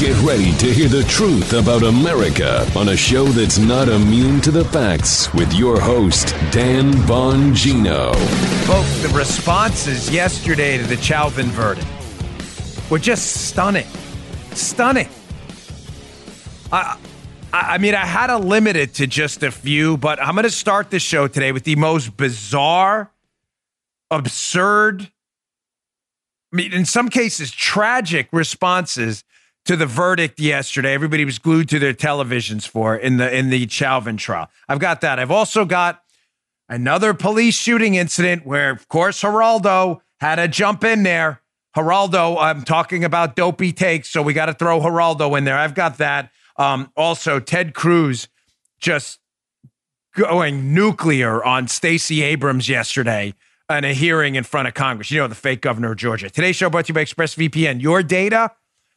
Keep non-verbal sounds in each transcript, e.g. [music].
Get ready to hear the truth about America on a show that's not immune to the facts with your host, Dan Bongino. Folks, the responses yesterday to the Chauvin verdict were just stunning. Stunning. I, I mean, I had to limit it to just a few, but I'm going to start the show today with the most bizarre, absurd, I mean, in some cases, tragic responses to the verdict yesterday. Everybody was glued to their televisions for in the in the Chauvin trial. I've got that. I've also got another police shooting incident where, of course, Geraldo had to jump in there. Geraldo, I'm talking about dopey takes, so we got to throw Geraldo in there. I've got that. Um, also, Ted Cruz just going nuclear on Stacey Abrams yesterday in a hearing in front of Congress. You know, the fake governor of Georgia. Today's show brought to you by ExpressVPN. Your data,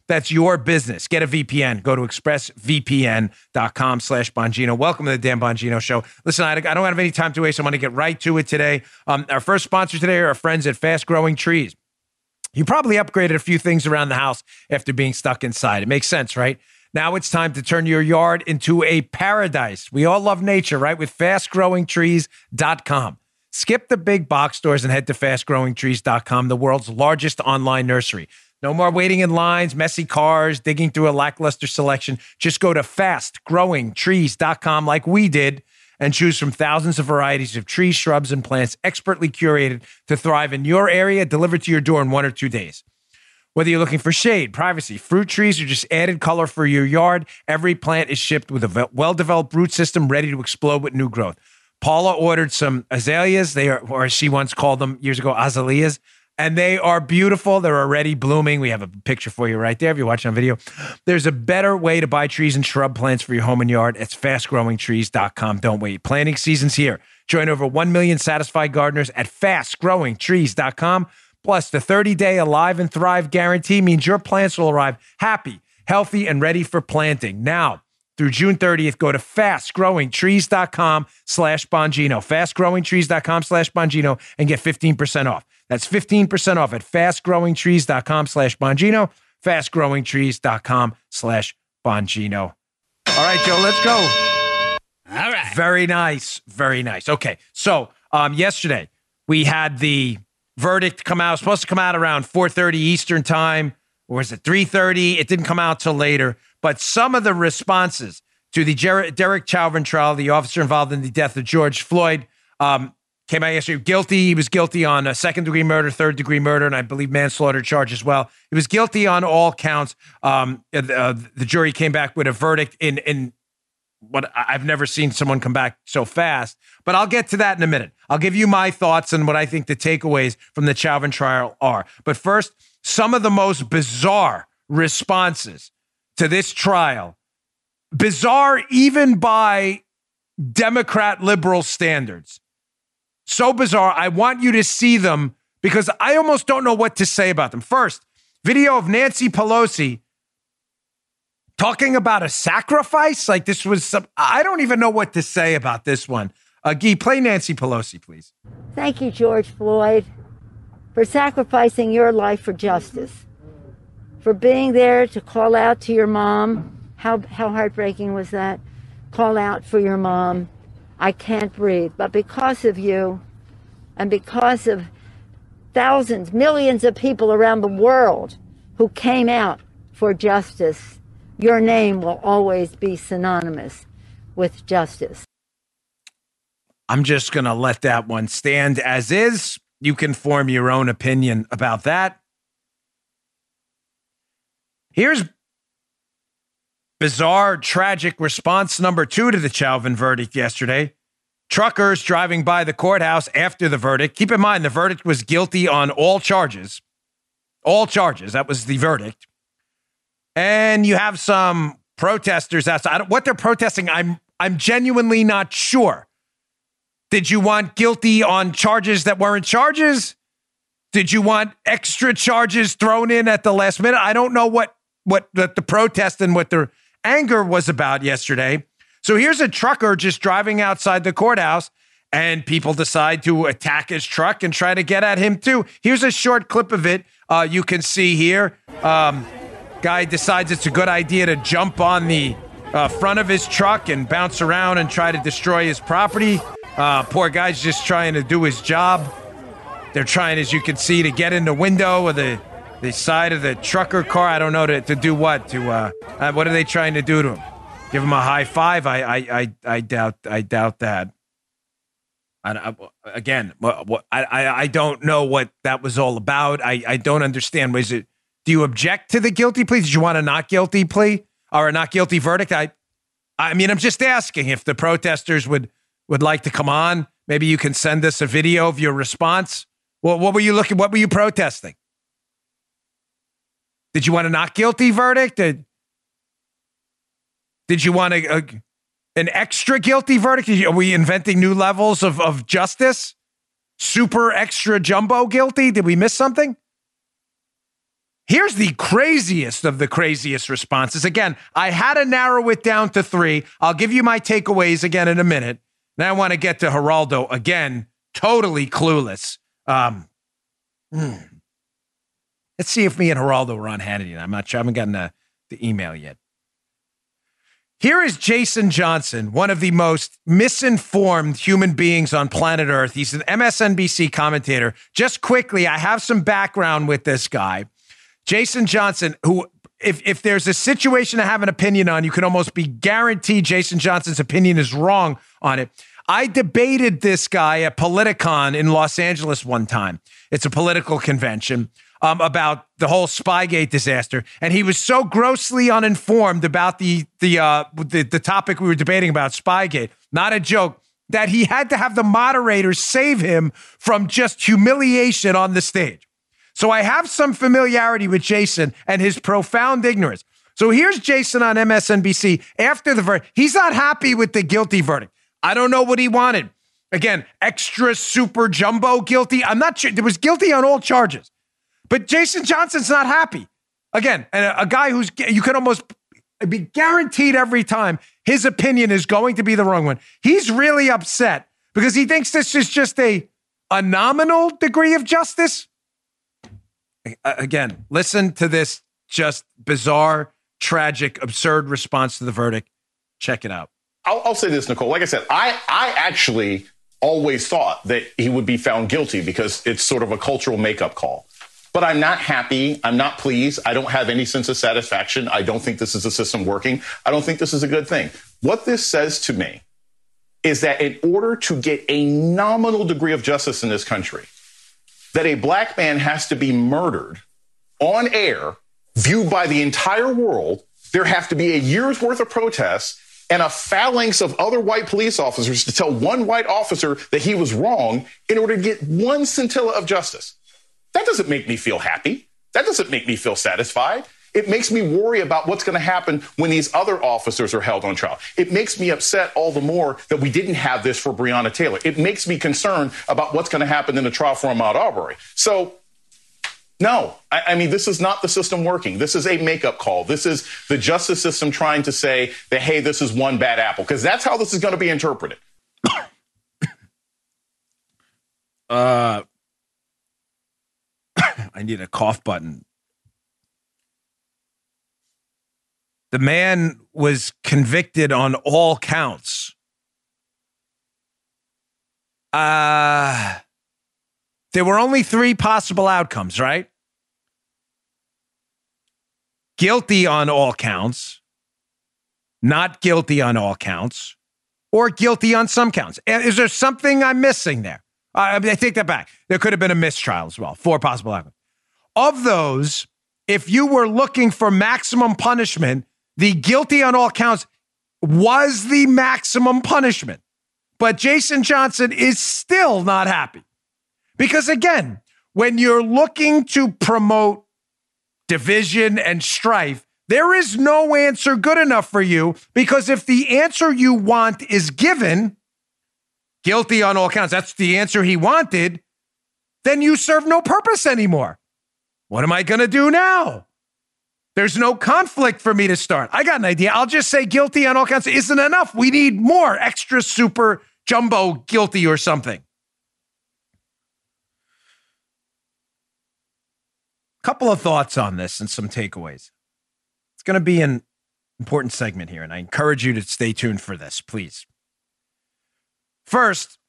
that's your business. Get a VPN. Go to expressvpn.com slash Bongino. Welcome to the Dan Bongino Show. Listen, I, don't have any time to waste. I'm going to get right to it today. Um, our first sponsor today are our friends at Fast Growing Trees. You probably upgraded a few things around the house after being stuck inside. It makes sense, right? Now it's time to turn your yard into a paradise. We all love nature, right? With fastgrowingtrees.com. Skip the big box stores and head to fastgrowingtrees.com, the world's largest online nursery. No more waiting in lines, messy cars, digging through a lackluster selection. Just go to fastgrowingtrees.com like we did and choose from thousands of varieties of trees, shrubs, and plants expertly curated to thrive in your area, delivered to your door in one or two days. Whether you're looking for shade, privacy, fruit trees, or just added color for your yard, every plant is shipped with a well developed root system ready to explode with new growth. Paula ordered some azaleas. They are, or she once called them years ago, azaleas, and they are beautiful. They're already blooming. We have a picture for you right there if you're watching on video. There's a better way to buy trees and shrub plants for your home and yard. It's fastgrowingtrees.com. Don't wait. Planting season's here. Join over 1 million satisfied gardeners at fastgrowingtrees.com. Plus, the 30 day Alive and Thrive guarantee means your plants will arrive happy, healthy, and ready for planting. Now, through June 30th, go to fastgrowingtrees.com slash Bongino. Fastgrowingtrees.com slash Bongino and get 15% off. That's 15% off at fastgrowingtrees.com slash Bongino. Fastgrowingtrees.com slash Bongino. All right, Joe, let's go. All right. Very nice. Very nice. Okay. So um, yesterday we had the verdict come out. It was supposed to come out around 4:30 Eastern time, or was it 3:30? It didn't come out till later. But some of the responses to the Jer- Derek Chauvin trial, the officer involved in the death of George Floyd, um, came out yesterday. Guilty. He was guilty on a second degree murder, third degree murder, and I believe manslaughter charge as well. He was guilty on all counts. Um, uh, the jury came back with a verdict in in what I've never seen someone come back so fast. But I'll get to that in a minute. I'll give you my thoughts and what I think the takeaways from the Chauvin trial are. But first, some of the most bizarre responses to this trial, bizarre even by Democrat liberal standards. So bizarre. I want you to see them because I almost don't know what to say about them. First, video of Nancy Pelosi talking about a sacrifice. Like this was some, I don't even know what to say about this one. Uh, Guy, play Nancy Pelosi, please. Thank you, George Floyd, for sacrificing your life for justice for being there to call out to your mom. How, how heartbreaking was that? Call out for your mom. I can't breathe. But because of you and because of thousands, millions of people around the world who came out for justice, your name will always be synonymous with justice. I'm just going to let that one stand as is. You can form your own opinion about that. Here's bizarre, tragic response number two to the Chauvin verdict yesterday. Truckers driving by the courthouse after the verdict. Keep in mind, the verdict was guilty on all charges. All charges. That was the verdict. And you have some protesters outside. What they're protesting, I'm I'm genuinely not sure. Did you want guilty on charges that weren't charges? Did you want extra charges thrown in at the last minute? I don't know what what the, protest and what their anger was about yesterday. So here's a trucker just driving outside the courthouse, and people decide to attack his truck and try to get at him too. Here's a short clip of it. Uh, you can see here. Um, Guy decides it's a good idea to jump on the uh, front of his truck and bounce around and try to destroy his property. Uh, poor guy's just trying to do his job. They're trying, as you can see, to get in the window of the the side of the trucker car. I don't know to, to do what to uh, uh, what are they trying to do to him? Give him a high five? I I I, I doubt I doubt that. I, I, again, what, I, I don't know what that was all about. I, I don't understand. Was it? Do you object to the guilty plea? Did you want a not guilty plea or a not guilty verdict? I, I mean, I'm just asking if the protesters would would like to come on. Maybe you can send us a video of your response. Well, what were you looking? What were you protesting? Did you want a not guilty verdict? Did, did you want a, a an extra guilty verdict? Are we inventing new levels of, of justice? Super extra jumbo guilty? Did we miss something? Here's the craziest of the craziest responses. Again, I had to narrow it down to three. I'll give you my takeaways again in a minute. Now I want to get to Geraldo again, totally clueless. Um, hmm. Let's see if me and Geraldo are on Hannity. I'm not sure. I haven't gotten the, the email yet. Here is Jason Johnson, one of the most misinformed human beings on planet Earth. He's an MSNBC commentator. Just quickly, I have some background with this guy. Jason Johnson, who, if, if there's a situation to have an opinion on, you can almost be guaranteed Jason Johnson's opinion is wrong on it. I debated this guy at Politicon in Los Angeles one time. It's a political convention um, about the whole Spygate disaster, and he was so grossly uninformed about the the, uh, the the topic we were debating about Spygate. Not a joke. That he had to have the moderators save him from just humiliation on the stage. So I have some familiarity with Jason and his profound ignorance. So here's Jason on MSNBC after the verdict. He's not happy with the guilty verdict. I don't know what he wanted. Again, extra super jumbo guilty. I'm not sure. There was guilty on all charges. But Jason Johnson's not happy. Again, and a, a guy who's you can almost be guaranteed every time his opinion is going to be the wrong one. He's really upset because he thinks this is just a a nominal degree of justice. Again, listen to this just bizarre, tragic, absurd response to the verdict. Check it out. I'll, I'll say this, Nicole. Like I said, I I actually always thought that he would be found guilty because it's sort of a cultural makeup call. But I'm not happy. I'm not pleased. I don't have any sense of satisfaction. I don't think this is a system working. I don't think this is a good thing. What this says to me is that in order to get a nominal degree of justice in this country, that a black man has to be murdered on air, viewed by the entire world. There have to be a year's worth of protests and a phalanx of other white police officers to tell one white officer that he was wrong in order to get one scintilla of justice. That doesn't make me feel happy. That doesn't make me feel satisfied. It makes me worry about what's going to happen when these other officers are held on trial. It makes me upset all the more that we didn't have this for Breonna Taylor. It makes me concerned about what's going to happen in the trial for Ahmaud Arbery. So, no, I, I, mean, this is not the system working. This is a makeup call. This is the justice system trying to say that, hey, this is one bad apple, because that's how this is going to be interpreted. [coughs] uh, I need a cough button. The man was convicted on all counts. Uh, there were only three possible outcomes, right? Guilty on all counts, not guilty on all counts, or guilty on some counts. Is there something I'm missing there? I, I take that back. There could have been a mistrial as well. Four possible outcomes. Of those, if you were looking for maximum punishment, the guilty on all counts was the maximum punishment. But Jason Johnson is still not happy. Because again, when you're looking to promote division and strife, there is no answer good enough for you because if the answer you want is given, guilty on all counts, that's the answer he wanted, then you serve no purpose anymore. What am I going to do now? There's no conflict for me to start. I got an idea. I'll just say guilty on all counts isn't enough. We need more extra super jumbo guilty or something. Couple of thoughts on this and some takeaways. It's going to be an important segment here, and I encourage you to stay tuned for this, please. First,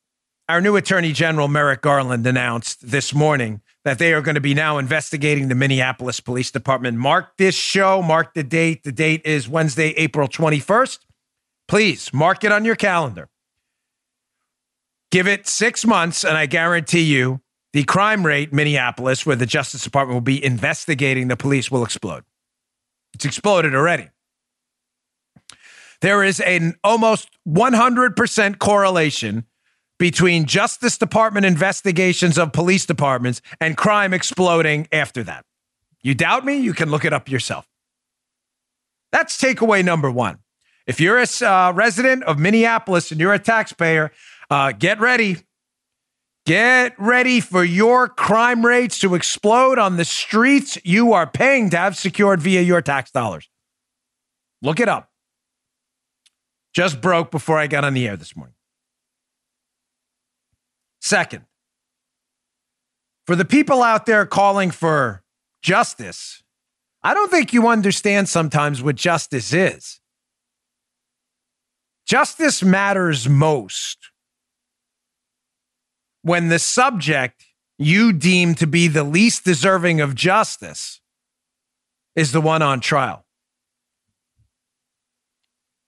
our new Attorney General, Merrick Garland, announced this morning that they are going to be now investigating the Minneapolis Police Department. Mark this show, mark the date. The date is Wednesday, April 21st. Please mark it on your calendar. Give it six months, and I guarantee you the crime rate, Minneapolis, where the Justice Department will be investigating the police, will explode. It's exploded already. There is an almost 100% correlation between Justice Department investigations of police departments and crime exploding after that. You doubt me? You can look it up yourself. That's takeaway number one. If you're a uh, resident of Minneapolis and you're a taxpayer, uh, get ready. Get ready for your crime rates to explode on the streets you are paying to have secured via your tax dollars. Look it up. Just broke before I got on the air this morning. Second, for the people out there calling for justice, I don't think you understand sometimes what justice is. Justice matters most when the subject you deem to be the least deserving of justice is the one on trial.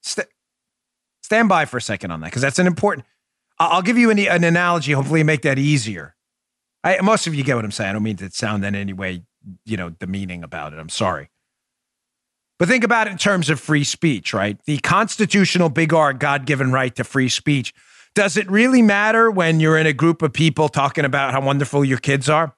St- stand by for a second on that because that's an important. I'll give you an, an analogy, hopefully, make that easier. I, most of you get what I'm saying. I don't mean to sound in any way, you know, demeaning about it. I'm sorry. But think about it in terms of free speech, right? The constitutional big R God given right to free speech does it really matter when you're in a group of people talking about how wonderful your kids are?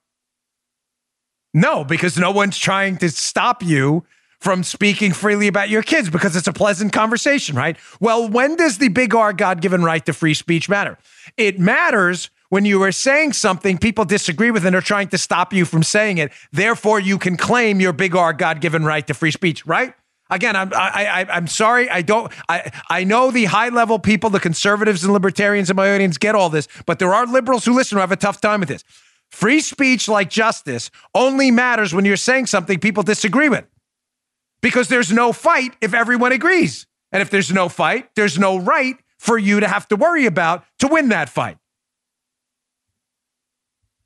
No, because no one's trying to stop you from speaking freely about your kids because it's a pleasant conversation, right? Well, when does the big R God given right to free speech matter? It matters when you are saying something people disagree with and are trying to stop you from saying it. Therefore, you can claim your big R God given right to free speech, right? Again, I'm I, I, am sorry. I don't. I I know the high level people, the conservatives and libertarians in my audience get all this, but there are liberals who listen who have a tough time with this. Free speech, like justice, only matters when you're saying something people disagree with, because there's no fight if everyone agrees, and if there's no fight, there's no right for you to have to worry about to win that fight.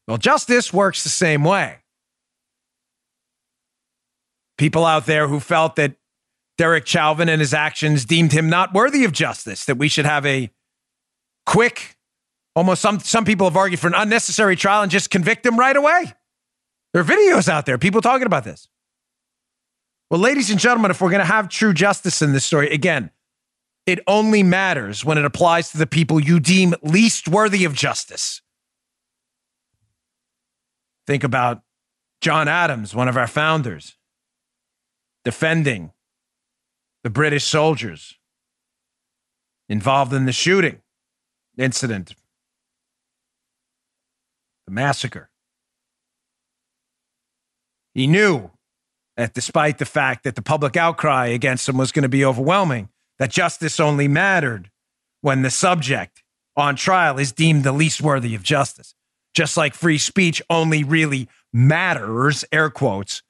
Well, justice works the same way. People out there who felt that Derek Chauvin and his actions deemed him not worthy of justice, that we should have a quick, almost some, some people have argued for an unnecessary trial and just convict him right away. There are videos out there, people talking about this. Well, ladies and gentlemen, if we're going to have true justice in this story, again, it only matters when it applies to the people you deem least worthy of justice. Think about John Adams, one of our founders, defending the British soldiers involved in the shooting incident, the massacre. He knew that despite the fact that the public outcry against him was going to be overwhelming, that justice only mattered when the subject on trial is deemed the least worthy of justice. Just like free speech only really matters, air quotes,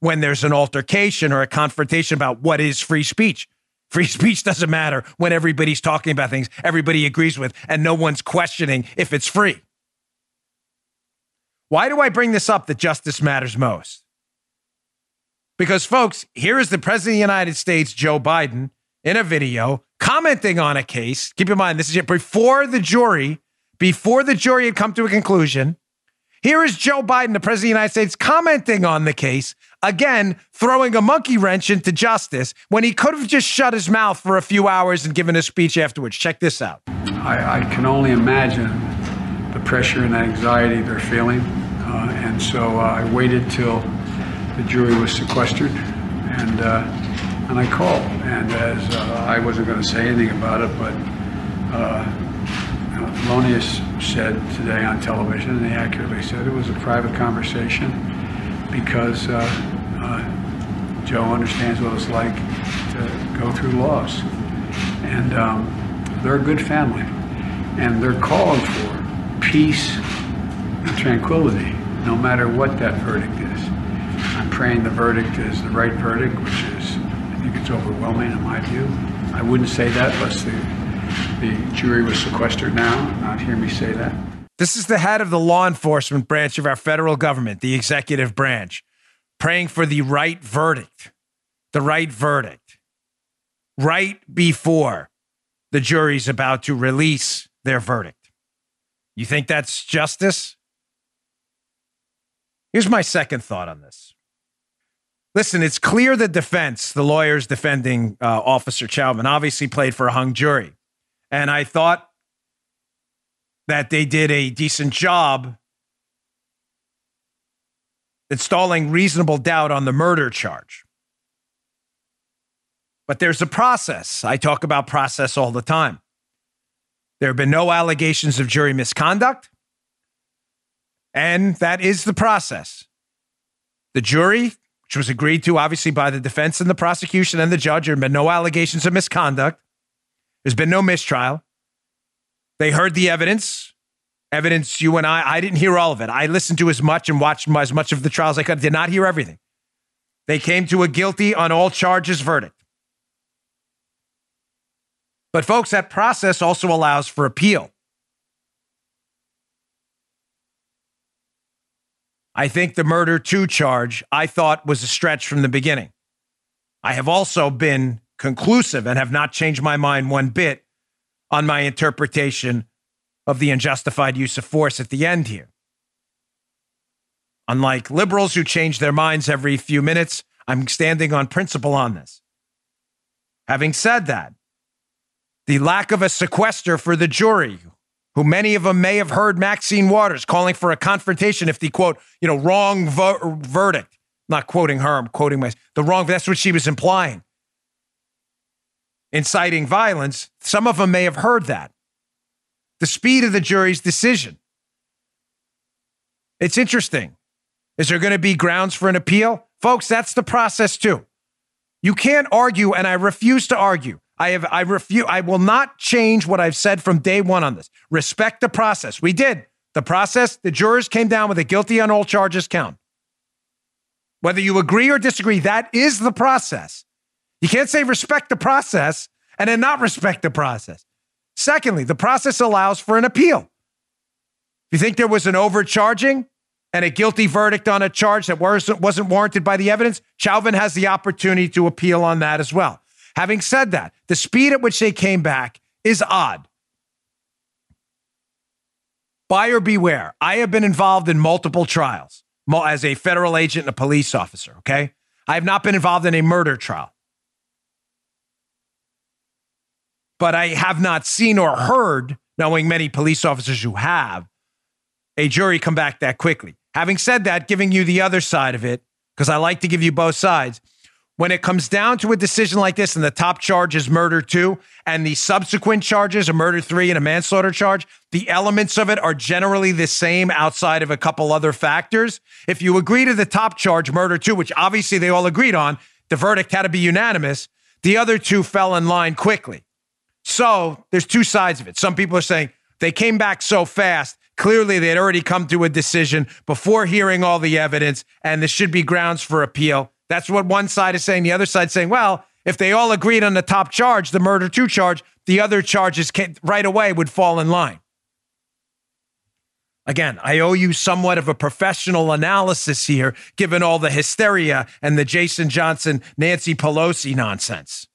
when there's an altercation or a confrontation about what is free speech. Free [laughs] speech doesn't matter when everybody's talking about things everybody agrees with and no one's questioning if it's free. Why do I bring this up that justice matters most? Because, folks, here is the President of the United States, Joe Biden, in a video commenting on a case. Keep in mind, this is before the jury, before the jury had come to a conclusion. Here is Joe Biden, the President of the United States, commenting on the case, again, throwing a monkey wrench into justice when he could have just shut his mouth for a few hours and given a speech afterwards. Check this out. I, I can only imagine the pressure and anxiety they're feeling. Uh, and so uh, I waited till the jury was sequestered and, uh, and I called. And as uh, I wasn't going to say anything about it, but uh, said today on television, and he accurately said it was a private conversation because uh, uh, Joe understands what it's like to go through loss. And um, they're a good family. And they're calling for peace and tranquility, no matter what that verdict is. I'm praying the verdict is the right verdict, which is I think it's overwhelming in my view. I wouldn't say that unless the, the jury was sequestered now. Not hear me say that. This is the head of the law enforcement branch of our federal government, the executive branch, praying for the right verdict. The right verdict. Right before the jury's about to release their verdict. You think that's justice? Here's my second thought on this. Listen, it's clear the defense, the lawyers defending uh, Officer Chauvin, obviously played for a hung jury. And I thought that they did a decent job installing reasonable doubt on the murder charge. But there's a process. I talk about process all the time. There have been no allegations of jury misconduct. And that is the process. The jury, which was agreed to obviously by the defense and the prosecution and the judge, there have been no allegations of misconduct. There's been no mistrial. They heard the evidence. Evidence you and I, I didn't hear all of it. I listened to as much and watched as much of the trials I could. Did not hear everything. They came to a guilty on all charges verdict. But, folks, that process also allows for appeal. I think the murder two charge I thought was a stretch from the beginning. I have also been conclusive and have not changed my mind one bit on my interpretation of the unjustified use of force at the end here. Unlike liberals who change their minds every few minutes, I'm standing on principle on this. Having said that, the lack of a sequester for the jury, who many of them may have heard Maxine Waters calling for a confrontation if the quote, you know, wrong vo- verdict. not quoting her, I'm quoting my the wrong. That's what she was implying. Inciting violence. Some of them may have heard that the speed of the jury's decision. It's interesting. Is there going to be grounds for an appeal? Folks, that's the process too. You can't argue, and I refuse to argue. I have I refuse I will not change what I've said from day one on this. Respect the process. We did. The process, the jurors came down with a guilty on all charges count. Whether you agree or disagree, that is the process. You can't say respect the process and then not respect the process. Secondly, the process allows for an appeal. If you think there was an overcharging and a guilty verdict on a charge that wasn't, warranted by the evidence, Chauvin has the opportunity to appeal on that as well. Having said that, the speed at which they came back is odd. Buyer beware. I have been involved in multiple trials as a federal agent and a police officer, okay? I have not been involved in a murder trial. but I have not seen or heard, knowing many police officers who have, a jury come back that quickly. Having said that, giving you the other side of it, because I like to give you both sides. When it comes down to a decision like this, and the top charge is murder two, and the subsequent charges are murder three and a manslaughter charge, the elements of it are generally the same outside of a couple other factors. If you agree to the top charge, murder two, which obviously they all agreed on, the verdict had to be unanimous. The other two fell in line quickly. So there's two sides of it. Some people are saying they came back so fast. Clearly, they had already come to a decision before hearing all the evidence, and there should be grounds for appeal. That's what one side is saying. The other side saying, well, if they all agreed on the top charge, the murder two charge, the other charges right away would fall in line. Again, I owe you somewhat of a professional analysis here, given all the hysteria and the Jason Johnson, Nancy Pelosi nonsense.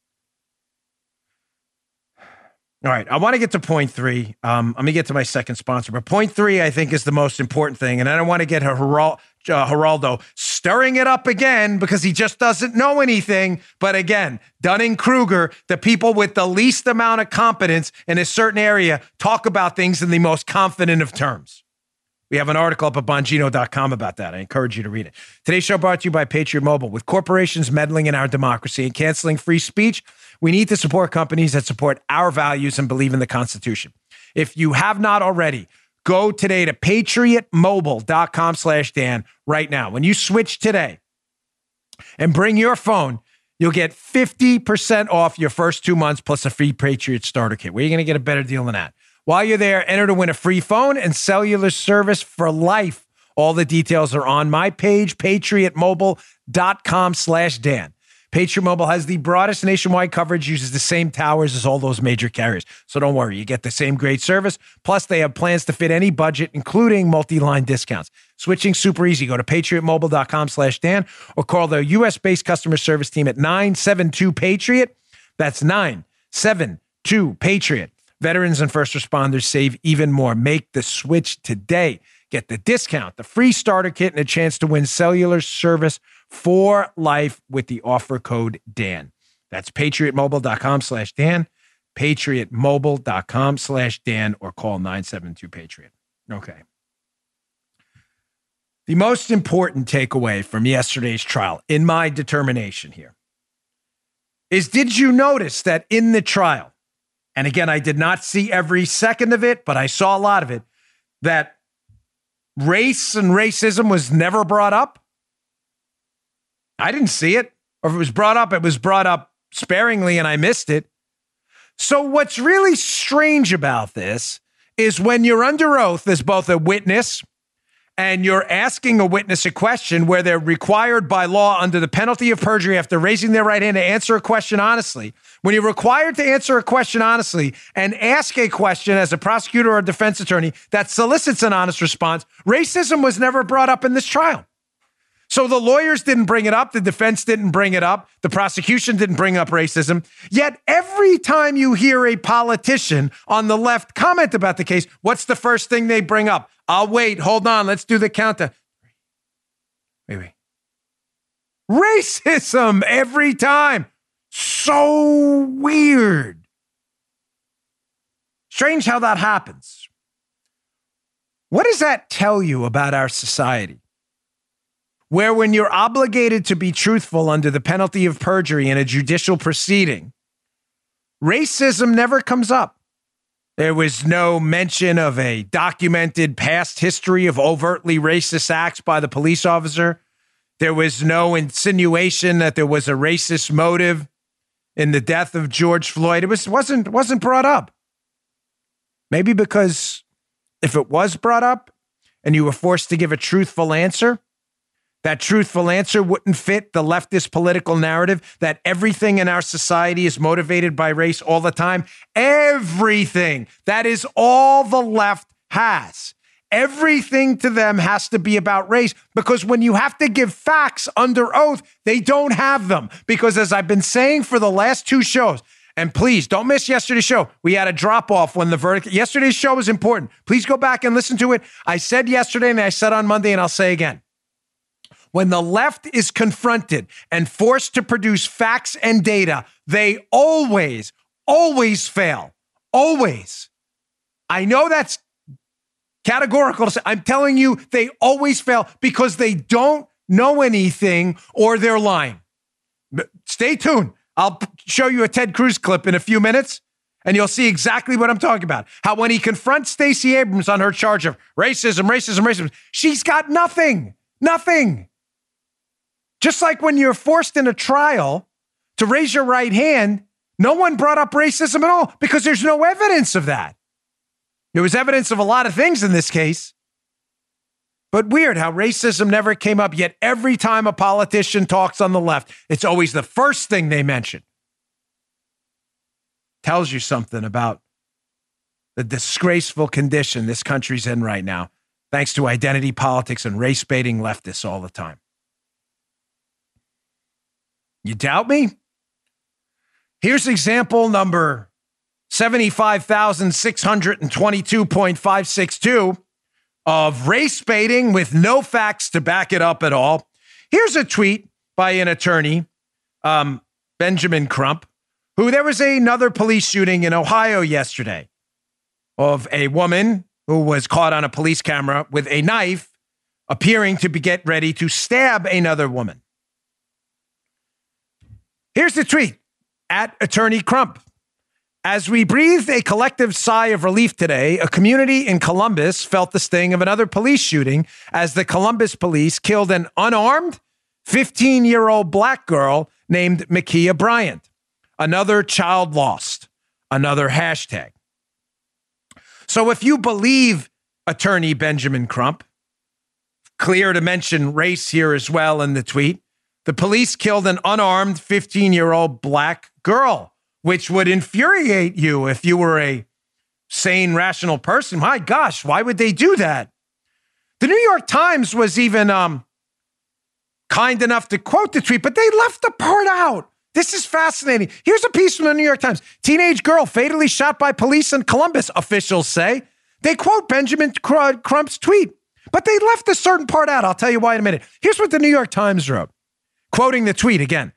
All right, I want to get to point three. Um, let me get to my second sponsor, but point three I think is the most important thing, and I don't want to get Geraldo, uh, Geraldo stirring it up again because he just doesn't know anything. But again, Dunning Kruger, the people with the least amount of competence in a certain area, talk about things in the most confident of terms. We have an article up at Bongino.com about that. I encourage you to read it. Today's show brought to you by Patriot Mobile. With corporations meddling in our democracy and canceling free speech, we need to support companies that support our values and believe in the Constitution. If you have not already, go today to patriotmobile.com slash Dan right now. When you switch today and bring your phone, you'll get 50% off your first two months plus a free Patriot starter kit. Where are you going to get a better deal than that? While you're there, enter to win a free phone and cellular service for life. All the details are on my page, patriotmobile.com slash Dan. Patriot Mobile has the broadest nationwide coverage, uses the same towers as all those major carriers. So don't worry, you get the same great service. Plus, they have plans to fit any budget, including multi-line discounts. Switching super easy. Go to patriotmobile.com slash Dan or call the US-based customer service team at 972-PATRIOT. That's 972-PATRIOT. Veterans and first responders save even more. Make the switch today. Get the discount, the free starter kit, and a chance to win cellular service for life with the offer code Dan. That's patriotmobile.com slash Dan, patriotmobile.com slash Dan, or call 972 Patriot. Okay. The most important takeaway from yesterday's trial, in my determination here, is did you notice that in the trial, and again, I did not see every second of it, but I saw a lot of it, that race and racism was never brought up? I didn't see it. Or if it was brought up, it was brought up sparingly and I missed it. So, what's really strange about this is when you're under oath as both a witness and you're asking a witness a question where they're required by law under the penalty of perjury after raising their right hand to answer a question honestly, when you're required to answer a question honestly and ask a question as a prosecutor or a defense attorney that solicits an honest response, racism was never brought up in this trial. So the lawyers didn't bring it up. The defense didn't bring it up. The prosecution didn't bring up racism. Yet every time you hear a politician on the left comment about the case, what's the first thing they bring up? I'll wait. Hold on. Let's do the counter. Wait, wait. Racism every time. So weird. Strange how that happens. What does that tell you about our society? Where, when you're obligated to be truthful under the penalty of perjury in a judicial proceeding, racism never comes up. There was no mention of a documented past history of overtly racist acts by the police officer. There was no insinuation that there was a racist motive in the death of George Floyd. It was wasn't wasn't brought up. Maybe because if it was brought up and you were forced to give a truthful answer, that truthful answer wouldn't fit the leftist political narrative that everything in our society is motivated by race all the time. Everything. That is all the left has. Everything to them has to be about race because when you have to give facts under oath, they don't have them. Because as I've been saying for the last two shows, and please don't miss yesterday's show. We had a drop off when the verdict. Yesterday's show was important. Please go back and listen to it. I said yesterday and I said on Monday, and I'll say again. When the left is confronted and forced to produce facts and data, they always, always fail. Always. I know that's categorical. I'm telling you, they always fail because they don't know anything or they're lying. Stay tuned. I'll show you a Ted Cruz clip in a few minutes and you'll see exactly what I'm talking about. How when he confronts Stacey Abrams on her charge of racism, racism, racism, she's got nothing. Nothing. Just like when you're forced in a trial to raise your right hand, no one brought up racism at all because there's no evidence of that. There was evidence of a lot of things in this case. But weird how racism never came up, yet every time a politician talks on the left, it's always the first thing they mention. Tells you something about the disgraceful condition this country's in right now, thanks to identity politics and race baiting leftists all the time. You doubt me? Here's example number 75,622.562 of race baiting with no facts to back it up at all. Here's a tweet by an attorney, um, Benjamin Crump, who there was another police shooting in Ohio yesterday of a woman who was caught on a police camera with a knife appearing to be get ready to stab another woman. Here's the tweet at attorney Crump. As we breathed a collective sigh of relief today, a community in Columbus felt the sting of another police shooting as the Columbus police killed an unarmed 15 year old black girl named Ma'Khia Bryant. Another child lost. Another hashtag. So if you believe attorney Benjamin Crump, clear to mention race here as well in the tweet, The police killed an unarmed 15 year old black girl, which would infuriate you if you were a sane, rational person. My gosh, why would they do that? The New York Times was even um, kind enough to quote the tweet, but they left the part out. This is fascinating. Here's a piece from the New York Times. Teenage girl fatally shot by police in Columbus, officials say. They quote Benjamin Crump's tweet, but they left a certain part out. I'll tell you why in a minute. Here's what the New York Times wrote, quoting the tweet again.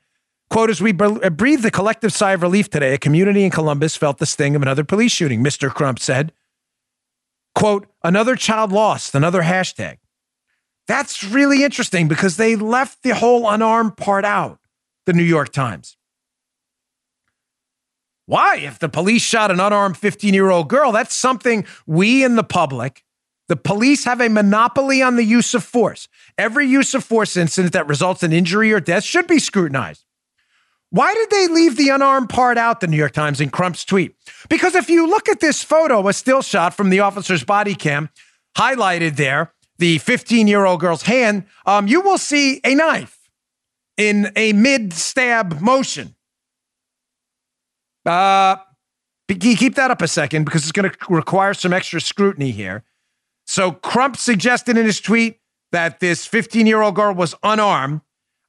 Quote, as we uh, breathed a collective sigh of relief today, a community in Columbus felt the sting of another police shooting, Mr. Crump said. Quote, another child lost, another hashtag. That's really interesting because they left the whole unarmed part out, the New York Times. Why? If the police shot an unarmed 15 year old girl, that's something we in the public, the police have a monopoly on the use of force. Every use of force incident that results in injury or death should be scrutinized. Why did they leave the unarmed part out, the New York Times, in Crump's tweet? Because if you look at this photo, a still shot from the officer's body cam, highlighted there, the 15 year old girl's hand, um, you will see a knife in a mid stab motion. Uh, keep that up a second because it's going to require some extra scrutiny here. So Crump suggested in his tweet that this 15 year old girl was unarmed,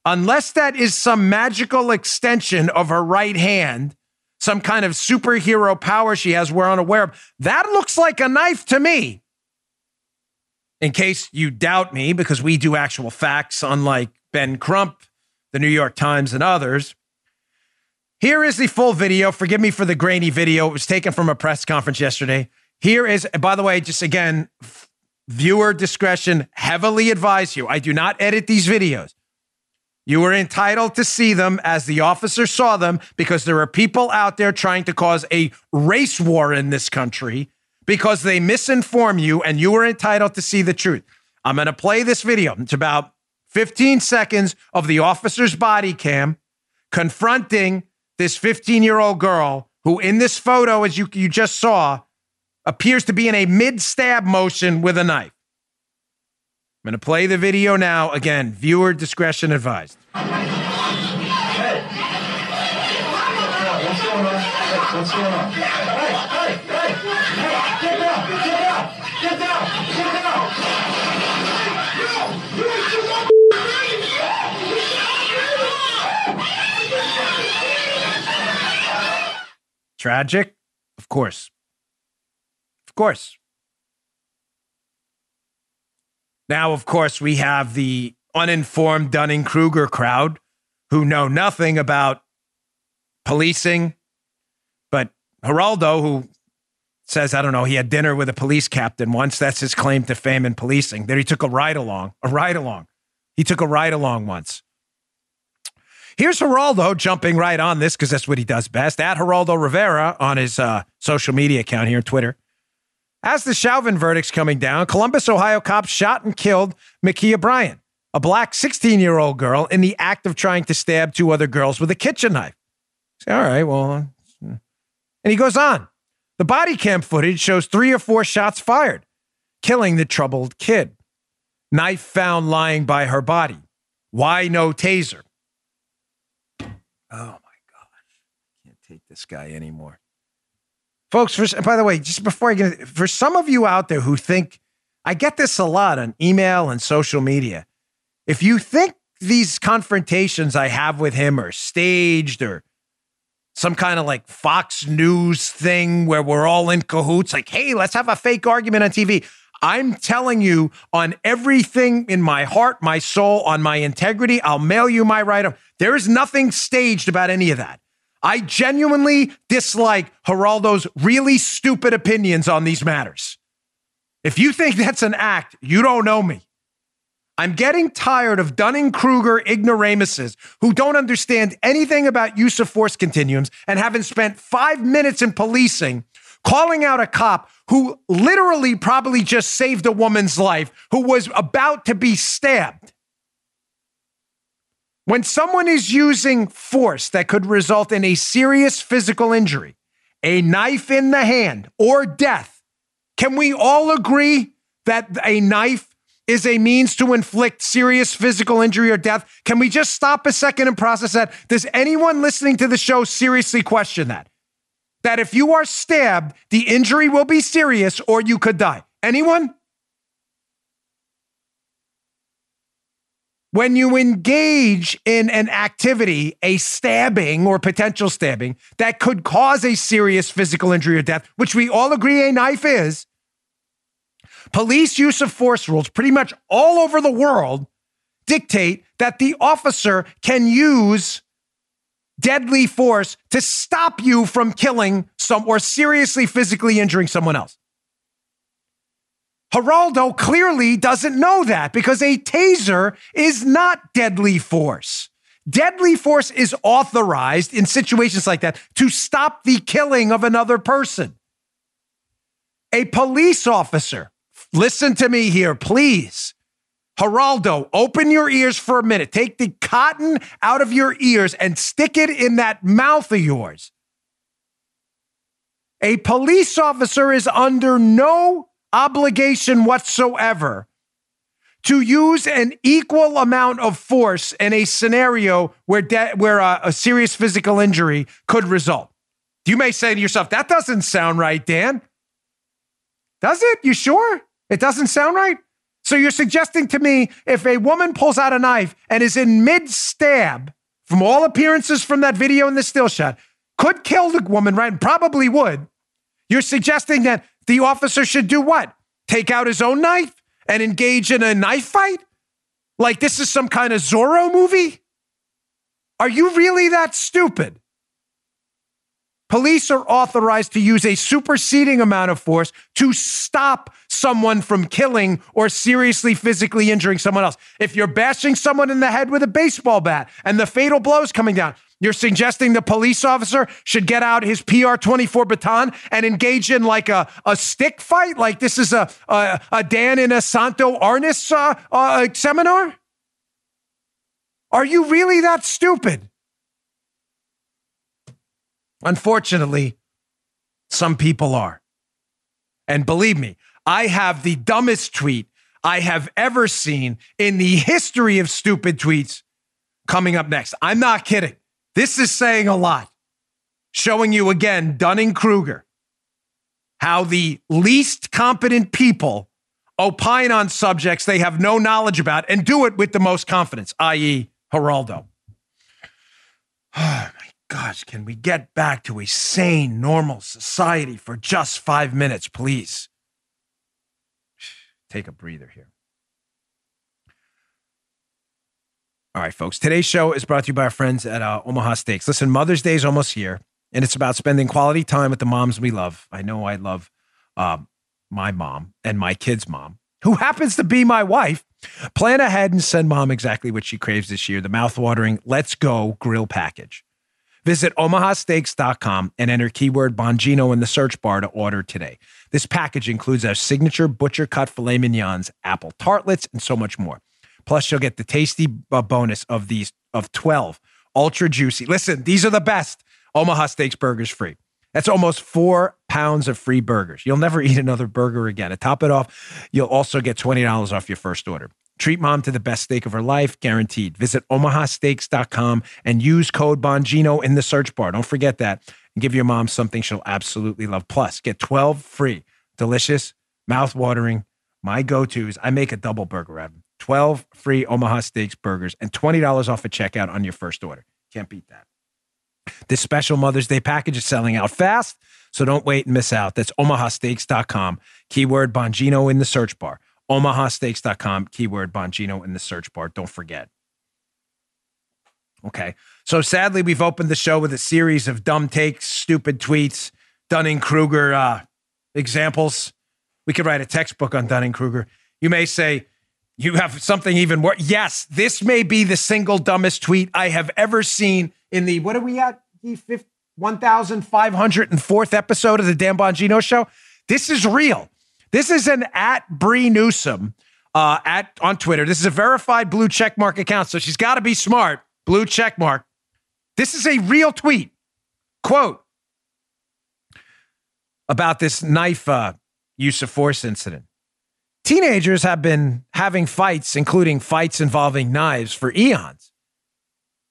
unless that is some magical extension of her right hand, some kind of superhero power she has we're unaware of. That looks like a knife to me in case you doubt me, because we do actual facts, unlike Ben Crump, the New York Times, and others. Here is the full video. Forgive me for the grainy video. It was taken from a press conference yesterday. Here is, by the way, just again, viewer discretion heavily advise you. I do not edit these videos. You are entitled to see them as the officer saw them because there are people out there trying to cause a race war in this country because they misinform you and you are entitled to see the truth. I'm going to play this video. It's about 15 seconds of the officer's body cam confronting this 15 year old girl who, in this photo, as you, you just saw, appears to be in a mid stab motion with a knife. I'm going to play the video now. Again, viewer discretion advised. Tragic? Of course. Of course. Now, of course, we have the uninformed Dunning Kruger crowd who know nothing about policing. But Geraldo, who says, I don't know, he had dinner with a police captain once. That's his claim to fame in policing. That he took a ride along, a ride along. He took a ride along once. Here's Geraldo jumping right on this because that's what he does best. At Geraldo Rivera on his uh, social media account here, on Twitter. As the Chauvin verdict's coming down, Columbus, Ohio cops shot and killed Ma'Khia Bryant, a black 16 year old girl, in the act of trying to stab two other girls with a kitchen knife. Say, all right, well, and he goes on. The body cam footage shows three or four shots fired, killing the troubled kid. Knife found lying by her body. Why no taser? Oh my gosh. I can't take this guy anymore. Folks, for, by the way, just before I get for some of you out there who think, I get this a lot on email and social media. If you think these confrontations I have with him are staged or some kind of like Fox News thing where we're all in cahoots, like, hey, let's have a fake argument on TV. I'm telling you on everything in my heart, my soul, on my integrity, I'll mail you my write up. There is nothing staged about any of that. I genuinely dislike Geraldo's really stupid opinions on these matters. If you think that's an act, you don't know me. I'm getting tired of Dunning Kruger ignoramuses who don't understand anything about use of force continuums and haven't spent five minutes in policing calling out a cop who literally probably just saved a woman's life who was about to be stabbed. When someone is using force that could result in a serious physical injury, a knife in the hand, or death, can we all agree that a knife is a means to inflict serious physical injury or death? Can we just stop a second and process that? Does anyone listening to the show seriously question that? That if you are stabbed, the injury will be serious or you could die. Anyone? When you engage in an activity, a stabbing or potential stabbing that could cause a serious physical injury or death, which we all agree a knife is, police use of force rules pretty much all over the world dictate that the officer can use deadly force to stop you from killing some or seriously physically injuring someone else. Geraldo clearly doesn't know that because a taser is not deadly force. Deadly force is authorized in situations like that to stop the killing of another person. A police officer, listen to me here, please. Geraldo, open your ears for a minute. Take the cotton out of your ears and stick it in that mouth of yours. A police officer is under no obligation whatsoever to use an equal amount of force in a scenario where de- where a, a serious physical injury could result. You may say to yourself, "That doesn't sound right, Dan." Does it? You sure? It doesn't sound right? So you're suggesting to me if a woman pulls out a knife and is in mid stab, from all appearances from that video in the still shot, could kill the woman, right? Probably would. You're suggesting that the officer should do what? Take out his own knife and engage in a knife fight? Like this is some kind of Zorro movie? Are you really that stupid? Police are authorized to use a superseding amount of force to stop someone from killing or seriously physically injuring someone else. If you're bashing someone in the head with a baseball bat and the fatal blow is coming down, you're suggesting the police officer should get out his PR 24 baton and engage in like a, a stick fight? Like this is a, a, a Dan Inosanto Arnis uh, uh, seminar? Are you really that stupid? Unfortunately, some people are. And believe me, I have the dumbest tweet I have ever seen in the history of stupid tweets coming up next. I'm not kidding. This is saying a lot, showing you again, Dunning Kruger, how the least competent people opine on subjects they have no knowledge about and do it with the most confidence, i.e., Geraldo. [sighs] Oh gosh, can we get back to a sane, normal society for just five minutes, please? [sighs] Take a breather here. All right, folks. Today's show is brought to you by our friends at uh, Omaha Steaks. Listen, Mother's Day is almost here, and it's about spending quality time with the moms we love. I know I love uh, my mom and my kid's mom, who [laughs] happens to be my wife. Plan ahead and send mom exactly what she craves this year the mouthwatering Let's Go grill package. Visit omahasteaks.com and enter keyword Bongino in the search bar to order today. This package includes our signature butcher cut filet mignons, apple tartlets, and so much more. Plus, you'll get the tasty bonus of these of 12 ultra juicy. Listen, these are the best Omaha Steaks burgers free. That's almost four pounds of free burgers. You'll never [laughs] eat another burger again. To top it off, you'll also get $20 off your first order. Treat mom to the best steak of her life, guaranteed. Visit omahasteaks.com and use code Bongino in the search bar. Don't forget that. And give your mom something she'll absolutely love. Plus, get 12 free, delicious, mouth-watering, my go-tos. I make a double burger out of them. 12 free Omaha Steaks burgers and $20 off a checkout on your first order. Can't beat that. This special Mother's Day package is selling out fast, so don't wait and miss out. That's omahasteaks.com. Keyword Bongino in the search bar omahasteaks.com, keyword Bongino in the search bar. Don't forget. Okay. So sadly, we've opened the show with a series of dumb takes, stupid tweets, Dunning Kruger uh, examples. We could write a textbook on Dunning Kruger. You may say, you have something even worse. Yes, this may be the single dumbest tweet I have ever seen in the, what are we at? The 1504th episode of the Dan Bongino show. This is real. This is an at Bree Newsome uh, at on Twitter. This is a verified blue checkmark account, so she's got to be smart. Blue checkmark. This is a real tweet. Quote about this knife uh, use of force incident. Teenagers have been having fights, including fights involving knives, for eons.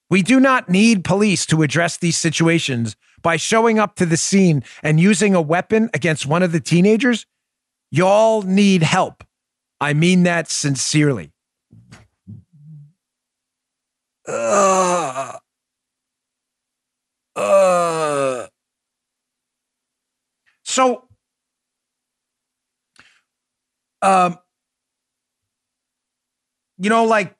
We do not need police to address these situations by showing up to the scene and using a weapon against one of the teenagers. Y'all need help. I mean that sincerely. Uh, uh. So, um, you know, like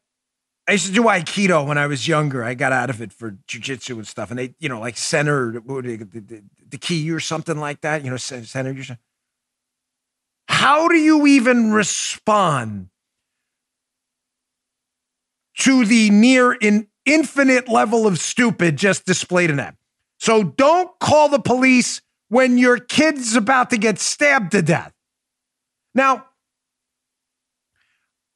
I used to do Aikido when I was younger. I got out of it for jujitsu and stuff. And they, you know, like center the, the, the ki or something like that, you know, center yourself. How do you even respond to the near in infinite level of stupid just displayed in that? So don't call the police when your kid's about to get stabbed to death. Now,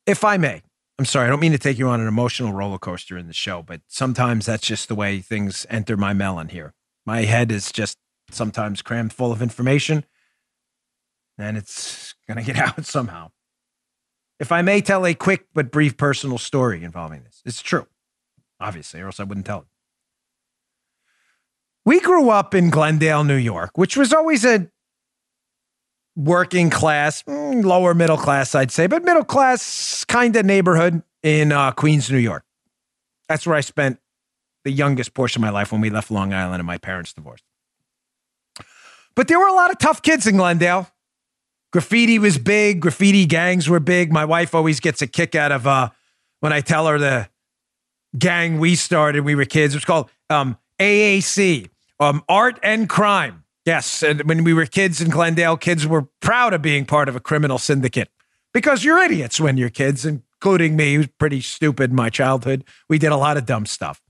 if I may, I'm sorry, I don't mean to take you on an emotional roller coaster in the show, but sometimes that's just the way things enter my melon here. My head is just sometimes crammed full of information, and it's going to get [laughs] out somehow. If I may tell a quick but brief personal story involving this, it's true, obviously, or else I wouldn't tell it. We grew up in Glendale, New York, which was always a working class, mm, lower middle class, I'd say, but middle class kind of neighborhood in uh, Queens, New York. That's where I spent the youngest portion of my life when we left Long Island and my parents divorced. But there were a lot of tough kids in Glendale. Graffiti was big, graffiti gangs were big. My wife always gets a kick out of uh, when I tell her the gang we started, when we were kids. It was called um, AAC, um, Art and Crime. Yes, and when we were kids in Glendale, kids were proud of being part of a criminal syndicate because you're idiots when you're kids, including me, who's pretty stupid in my childhood. We did a lot of dumb stuff.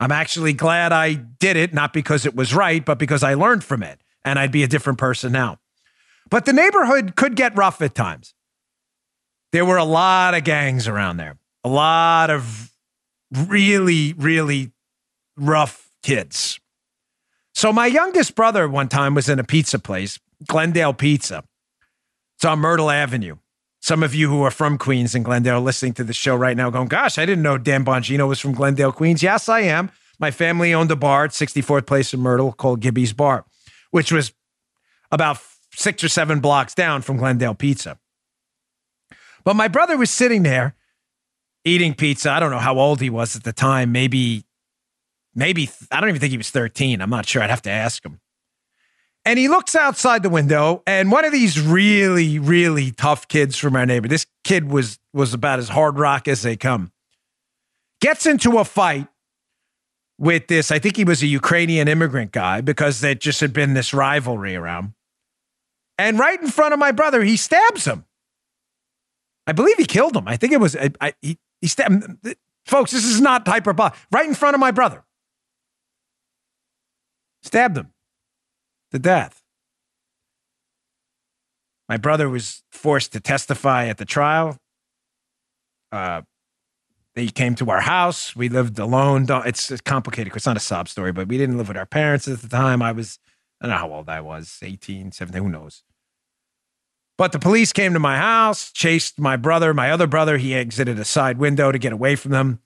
I'm actually glad I did it, not because it was right, but because I learned from it, and I'd be a different person now. But the neighborhood could get rough at times. There were a lot of gangs around there, a lot of really, really rough kids. So my youngest brother one time was in a pizza place, Glendale Pizza. It's on Myrtle Avenue. Some of you who are from Queens and Glendale are listening to the show right now going, gosh, I didn't know Dan Bongino was from Glendale, Queens. Yes, I am. My family owned a bar at 64th Place in Myrtle called Gibby's Bar, which was about six or seven blocks down from Glendale Pizza. But my brother was sitting there eating pizza. I don't know how old he was at the time, maybe maybe I don't even think he was 13. I'm not sure. I'd have to ask him. And he looks outside the window, and one of these really, really tough kids from our neighbor, this kid was was about as hard rock as they come, gets into a fight with this. I think he was a Ukrainian immigrant guy because there just had been this rivalry around. And right in front of my brother, he stabs him. I believe he killed him. I think it was I, I, he, he stabbed. Folks, this is not hyperbolic. Right in front of my brother stabbed him to death. My brother was forced to testify at the trial. Uh, they came to our house. We lived alone. It's, it's complicated. It's not a sob story, but we didn't live with our parents at the time. I was, I don't know how old I was 18, 17, who knows. But the police came to my house, chased my brother, my other brother. He exited a side window to get away from them.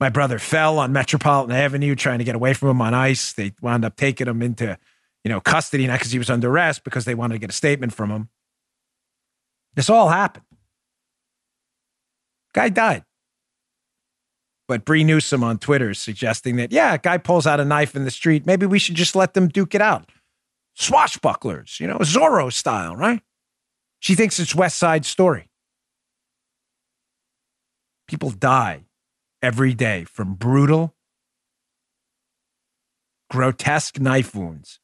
My brother fell on Metropolitan Avenue trying to get away from him on ice. They wound up taking him into, you know, custody, not because he was under arrest, because they wanted to get a statement from him. This all happened. Guy died. But Bree Newsome on Twitter is suggesting that, yeah, guy pulls out a knife in the street. Maybe we should just let them duke it out. Swashbucklers, you know, Zorro style, right? She thinks it's West Side Story. People die every day from brutal, grotesque knife wounds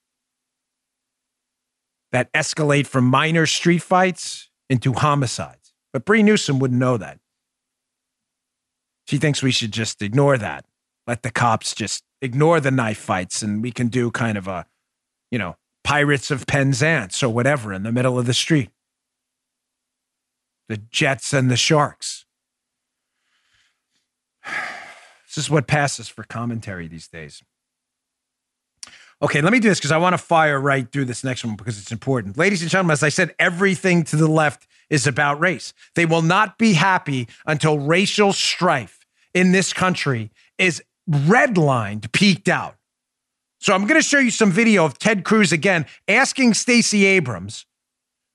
that escalate from minor street fights into homicides. But Bree Newsome wouldn't know that. She thinks we should just ignore that. Let the cops just ignore the knife fights and we can do kind of a, you know, Pirates of Penzance or whatever in the middle of the street. The Jets and the Sharks. [sighs] This is what passes for commentary these days. Okay, let me do this because I want to fire right through this next one because it's important. Ladies and gentlemen, as I said, everything to the left is about race. They will not be happy until racial strife in this country is redlined, peaked out. So I'm going to show you some video of Ted Cruz again asking Stacey Abrams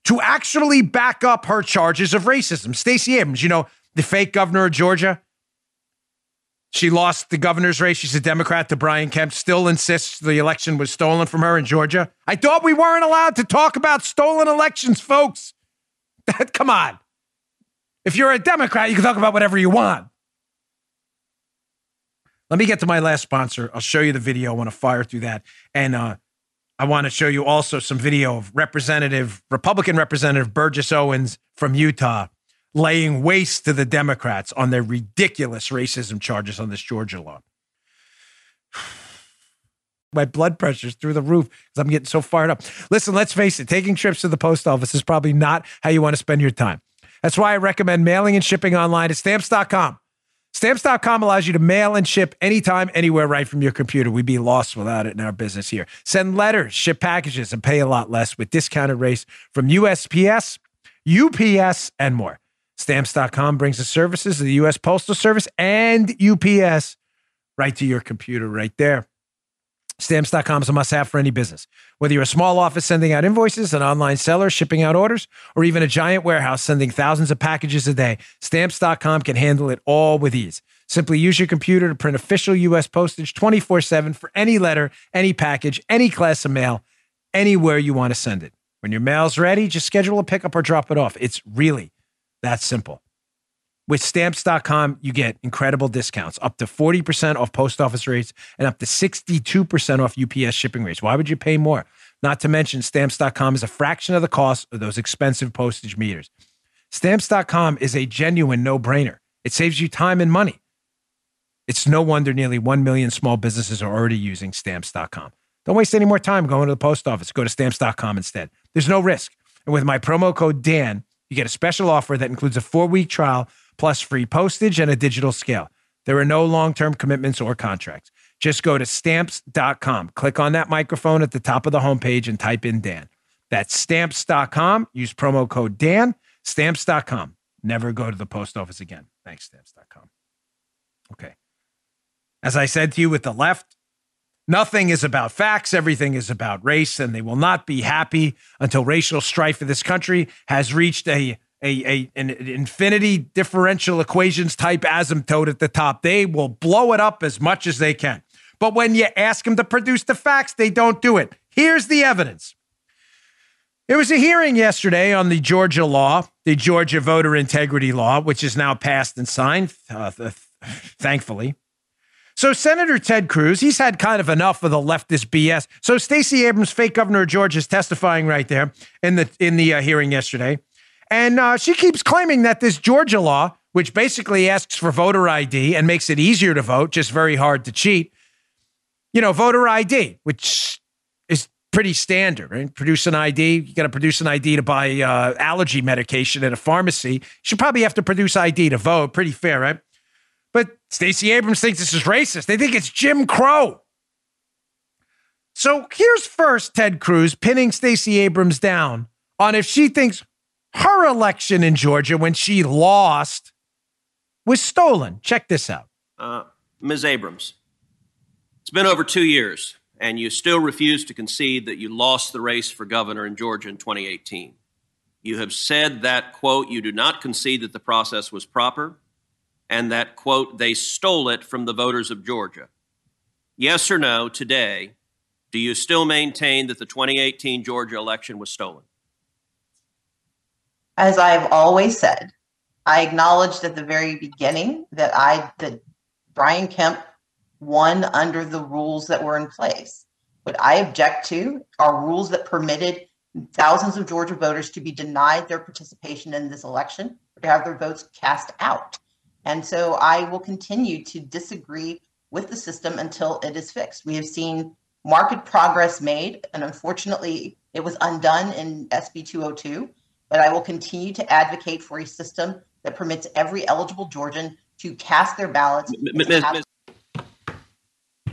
to actually back up her charges of racism. Stacey Abrams, you know, the fake governor of Georgia, she lost the governor's race. She's a Democrat to Brian Kemp, still insists the election was stolen from her in Georgia. I thought we weren't allowed to talk about stolen elections, folks. [laughs] Come on. If you're a Democrat, you can talk about whatever you want. Let me get to my last sponsor. I'll show you the video. I want to fire through that. And uh, I want to show you also some video of Representative, Republican Representative Burgess Owens from Utah laying waste to the Democrats on their ridiculous racism charges on this Georgia law. [sighs] My blood pressure's through the roof because I'm getting so fired up. Listen, let's face it, taking trips to the post office is probably not how you want to spend your time. That's why I recommend mailing and shipping online at stamps.com. Stamps.com allows you to mail and ship anytime, anywhere, right from your computer. We'd be lost without it in our business here. Send letters, ship packages, and pay a lot less with discounted rates from USPS, UPS, and more. Stamps.com brings the services of the U.S. Postal Service and UPS right to your computer right there. Stamps.com is a must have for any business. Whether you're a small office sending out invoices, an online seller shipping out orders, or even a giant warehouse sending thousands of packages a day, Stamps.com can handle it all with ease. Simply use your computer to print official U.S. postage 24 7 for any letter, any package, any class of mail, anywhere you want to send it. When your mail's ready, just schedule a pickup or drop it off. It's really that simple. With stamps.com, you get incredible discounts, up to 40% off post office rates and up to 62% off UPS shipping rates. Why would you pay more? Not to mention, stamps.com is a fraction of the cost of those expensive postage meters. Stamps.com is a genuine no brainer. It saves you time and money. It's no wonder nearly 1 million small businesses are already using stamps.com. Don't waste any more time going to the post office. Go to stamps.com instead. There's no risk. And with my promo code Dan, you get a special offer that includes a four week trial plus free postage and a digital scale. There are no long term commitments or contracts. Just go to stamps.com, click on that microphone at the top of the homepage, and type in Dan. That's stamps.com. Use promo code Dan. Stamps.com. Never go to the post office again. Thanks, stamps.com. Okay. As I said to you with the left, Nothing is about facts. Everything is about race, and they will not be happy until racial strife in this country has reached a a, a an infinity differential equations type asymptote at the top. They will blow it up as much as they can. But when you ask them to produce the facts, they don't do it. Here's the evidence. There was a hearing yesterday on the Georgia law, the Georgia voter integrity law, which is now passed and signed, uh, th- thankfully. So Senator Ted Cruz, he's had kind of enough of the leftist BS. So Stacey Abrams, fake governor of Georgia, is testifying right there in the in the uh, hearing yesterday, and uh, she keeps claiming that this Georgia law, which basically asks for voter ID and makes it easier to vote, just very hard to cheat. You know, voter ID, which is pretty standard, right? Produce an ID. You got to produce an ID to buy uh, allergy medication at a pharmacy. You should probably have to produce ID to vote. Pretty fair, right? But Stacey Abrams thinks this is racist. They think it's Jim Crow. So here's first Ted Cruz pinning Stacey Abrams down on if she thinks her election in Georgia when she lost was stolen. Check this out. Uh, Ms. Abrams, it's been over two years, and you still refuse to concede that you lost the race for governor in Georgia in 2018. You have said that, quote, you do not concede that the process was proper and that, quote, they stole it from the voters of Georgia. Yes or no, today, do you still maintain that the 2018 Georgia election was stolen? As I've always said, I acknowledged at the very beginning that I that Brian Kemp won under the rules that were in place. What I object to are rules that permitted thousands of Georgia voters to be denied their participation in this election or to have their votes cast out. And so I will continue to disagree with the system until it is fixed. We have seen market progress made, and unfortunately, it was undone in SB 202. But I will continue to advocate for a system that permits every eligible Georgian to cast their ballots.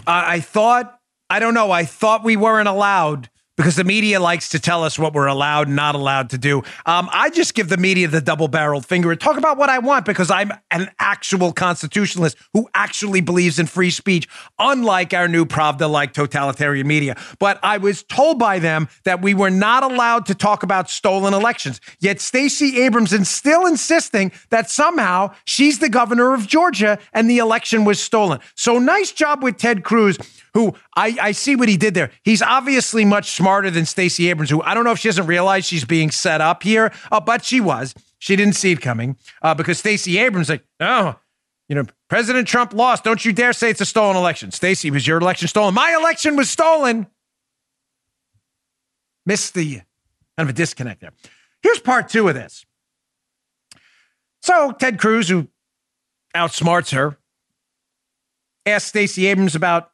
I thought I don't know. I thought we weren't allowed because the media likes to tell us what we're allowed and not allowed to do. Um, I just give the media the double barreled finger and talk about what I want because I'm an actual constitutionalist who actually believes in free speech, unlike our new Pravda like totalitarian media. But I was told by them that we were not allowed to talk about stolen elections. Yet Stacey Abrams is still insisting that somehow she's the governor of Georgia and the election was stolen. So nice job with Ted Cruz who I, I see what he did there. He's obviously much smarter than Stacey Abrams, who I don't know if she doesn't realize she's being set up here, uh, but she was. She didn't see it coming uh, because Stacey Abrams, like, oh, you know, President Trump lost. Don't you dare say it's a stolen election. Stacey, was your election stolen? My election was stolen. Missed the kind of a disconnect there. Here's part two of this. So Ted Cruz, who outsmarts her, asked Stacey Abrams about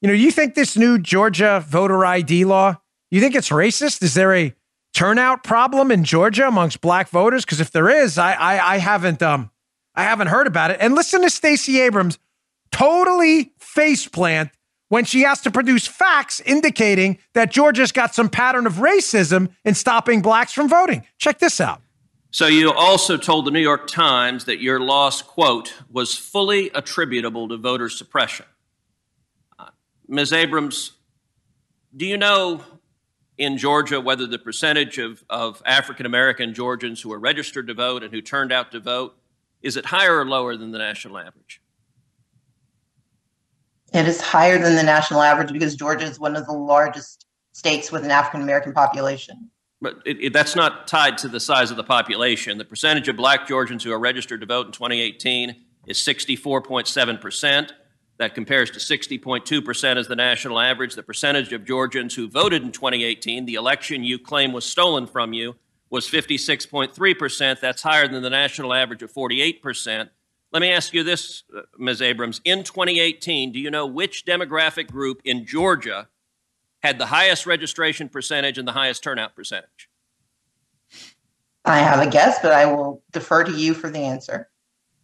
you know, you think this new Georgia voter ID law, you think it's racist? Is there a turnout problem in Georgia amongst black voters? Because if there is, I, I I haven't um I haven't heard about it. And listen to Stacey Abrams totally faceplant when she has to produce facts indicating that Georgia's got some pattern of racism in stopping blacks from voting. Check this out. So you also told the New York Times that your loss, quote, was fully attributable to voter suppression. Ms. Abrams, do you know in Georgia whether the percentage of, of African American Georgians who are registered to vote and who turned out to vote is it higher or lower than the national average? It is higher than the national average because Georgia is one of the largest states with an African American population. But it, it, that's not tied to the size of the population. The percentage of black Georgians who are registered to vote in 2018 is 64.7 percent. That compares to 60.2% as the national average. The percentage of Georgians who voted in 2018, the election you claim was stolen from you, was 56.3%. That's higher than the national average of 48%. Let me ask you this, uh, Ms. Abrams. In 2018, do you know which demographic group in Georgia had the highest registration percentage and the highest turnout percentage? I have a guess, but I will defer to you for the answer.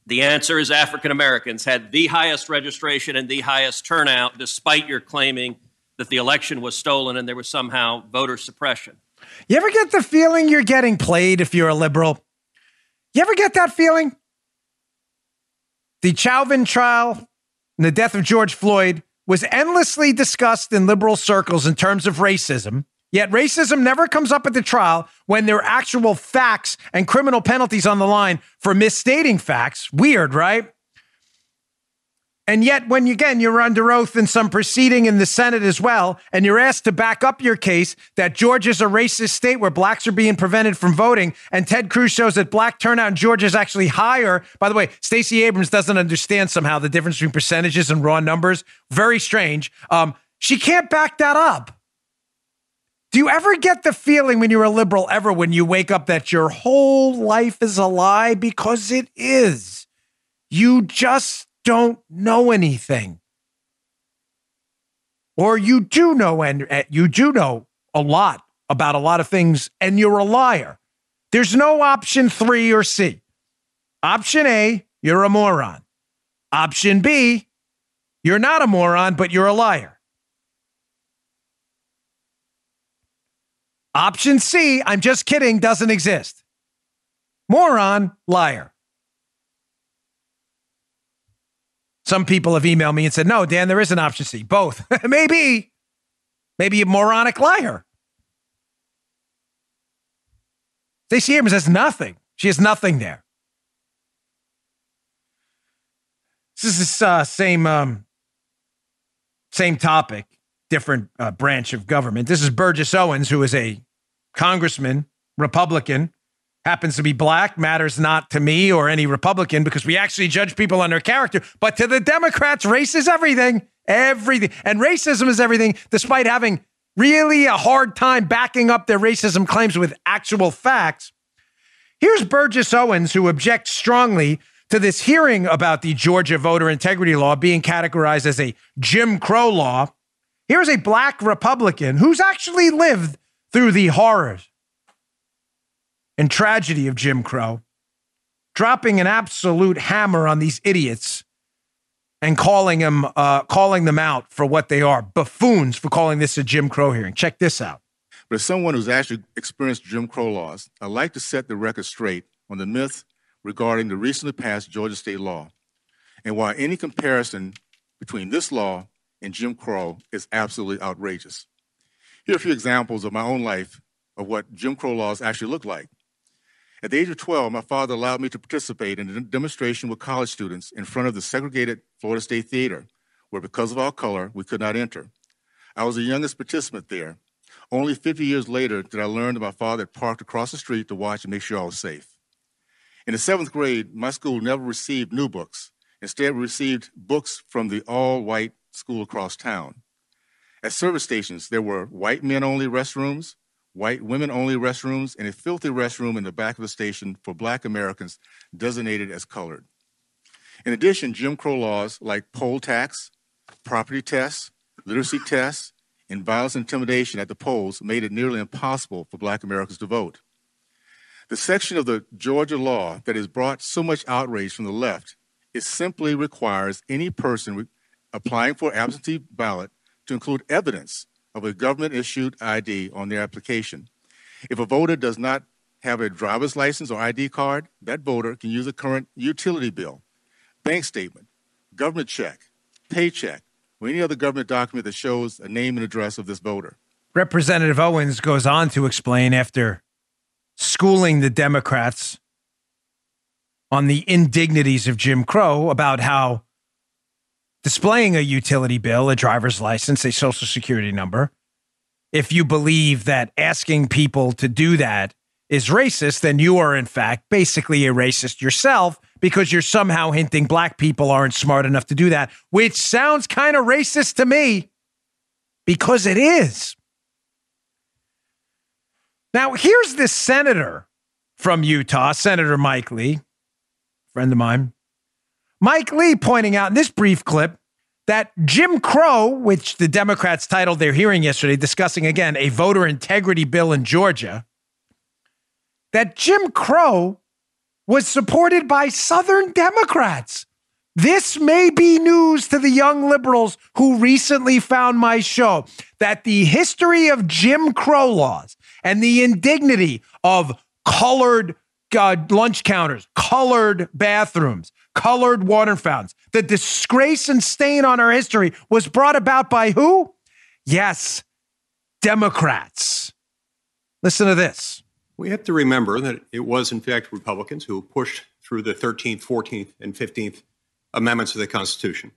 The answer is African Americans had the highest registration and the highest turnout, despite your claiming that the election was stolen and there was somehow voter suppression. You ever get the feeling you're getting played if you're a liberal? You ever get that feeling? The Chauvin trial and the death of George Floyd was endlessly discussed in liberal circles in terms of racism. Yet racism never comes up at the trial when there are actual facts and criminal penalties on the line for misstating facts. Weird, right? And yet, when you, again you're under oath in some proceeding in the Senate as well, and you're asked to back up your case that Georgia's a racist state where blacks are being prevented from voting, and Ted Cruz shows that black turnout in Georgia is actually higher. By the way, Stacey Abrams doesn't understand somehow the difference between percentages and raw numbers. Very strange. Um, she can't back that up. Do you ever get the feeling when you're a liberal, ever when you wake up, that your whole life is a lie? Because it is. You just don't know anything. Or you do know, and eh, you do know a lot about a lot of things, and you're a liar. There's no option three or C. Option A, you're a moron. Option B, you're not a moron, but you're a liar. Option C, I'm just kidding, doesn't exist. Moron, liar. Some people have emailed me and said, no, Dan, there is an option C. Both. [laughs] Maybe. Maybe a moronic liar. Stacey Abrams has nothing. She has nothing there. This is the uh, same um, same topic, different uh, branch of government. This is Burgess Owens, who is a congressman, Republican, happens to be black, matters not to me or any Republican because we actually judge people on their character. But to the Democrats, race is everything. Everything. And racism is everything, despite having really a hard time backing up their racism claims with actual facts. Here's Burgess Owens, who objects strongly to this hearing about the Georgia voter integrity law being categorized as a Jim Crow law. Here's a black Republican who's actually lived through the horrors and tragedy of Jim Crow, dropping an absolute hammer on these idiots and calling them uh, calling them out for what they are buffoons for calling this a Jim Crow hearing. Check this out. But as someone who's actually experienced Jim Crow laws, I'd like to set the record straight on the myth regarding the recently passed Georgia state law and why any comparison between this law and Jim Crow is absolutely outrageous. Here are a few examples of my own life of what Jim Crow laws actually look like. At the age of 12, my father allowed me to participate in a demonstration with college students in front of the segregated Florida State Theater, where because of our color, we could not enter. I was the youngest participant there. Only 50 years later did I learn that my father had parked across the street to watch and make sure I was safe. In the seventh grade, my school never received new books. Instead, we received books from the all white school across town. At service stations, there were white men only restrooms, white women only restrooms, and a filthy restroom in the back of the station for black Americans designated as colored. In addition, Jim Crow laws like poll tax, property tests, literacy tests, and violence intimidation at the polls made it nearly impossible for black Americans to vote. The section of the Georgia law that has brought so much outrage from the left it simply requires any person applying for absentee ballot to include evidence of a government issued ID on their application. If a voter does not have a driver's license or ID card, that voter can use a current utility bill, bank statement, government check, paycheck, or any other government document that shows a name and address of this voter. Representative Owens goes on to explain after schooling the Democrats on the indignities of Jim Crow about how displaying a utility bill, a driver's license, a social security number, if you believe that asking people to do that is racist, then you are in fact basically a racist yourself because you're somehow hinting black people aren't smart enough to do that, which sounds kind of racist to me because it is. Now, here's this senator from Utah, Senator Mike Lee, friend of mine. Mike Lee pointing out in this brief clip that Jim Crow, which the Democrats titled their hearing yesterday, discussing again a voter integrity bill in Georgia, that Jim Crow was supported by Southern Democrats. This may be news to the young liberals who recently found my show that the history of Jim Crow laws and the indignity of colored uh, lunch counters, colored bathrooms, colored water fountains, the disgrace and stain on our history was brought about by who? Yes, Democrats. Listen to this. We have to remember that it was, in fact, Republicans who pushed through the 13th, 14th, and 15th amendments to the Constitution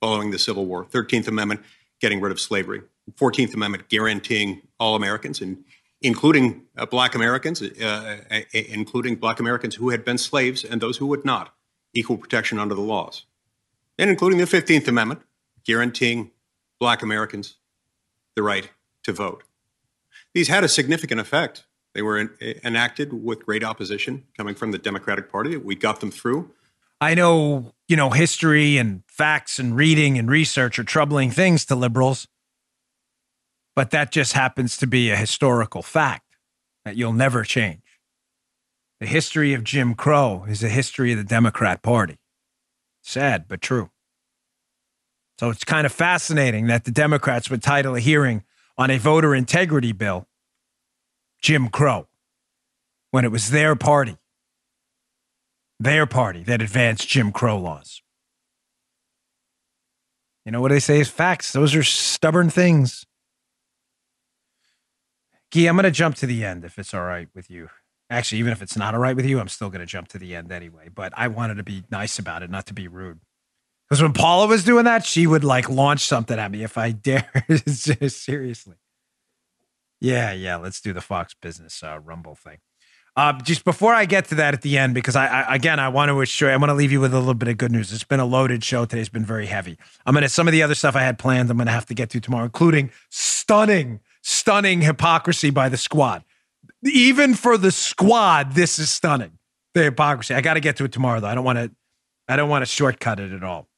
following the Civil War. 13th Amendment getting rid of slavery, 14th Amendment guaranteeing all Americans, and including uh, Black Americans, uh, uh, including Black Americans who had been slaves and those who would not, equal protection under the laws, and including the 15th Amendment guaranteeing Black Americans the right to vote. These had a significant effect they were enacted with great opposition coming from the Democratic Party. We got them through. I know, you know, history and facts and reading and research are troubling things to liberals, but that just happens to be a historical fact that you'll never change. The history of Jim Crow is the history of the Democrat Party. Sad, but true. So it's kind of fascinating that the Democrats would title a hearing on a voter integrity bill Jim Crow when it was their party, their party that advanced Jim Crow laws. You know what they say is facts. Those are stubborn things. Gee, I'm going to jump to the end if it's all right with you. Actually, even if it's not all right with you, I'm still going to jump to the end anyway. But I wanted to be nice about it, not to be rude. Because when Paula was doing that, she would like launch something at me if I [laughs] dare. Seriously. Yeah, yeah. Let's do the Fox Business uh, Rumble thing. Uh, just before I get to that at the end, because I, I again I want to assure I want to leave you with a little bit of good news. It's been a loaded show today. It's been very heavy. I'm gonna some of the other stuff I had planned. I'm gonna have to get to tomorrow, including stunning, stunning hypocrisy by the squad. Even for the squad, this is stunning. The hypocrisy. I got to get to it tomorrow, though. I don't want to. I don't want to shortcut it at all.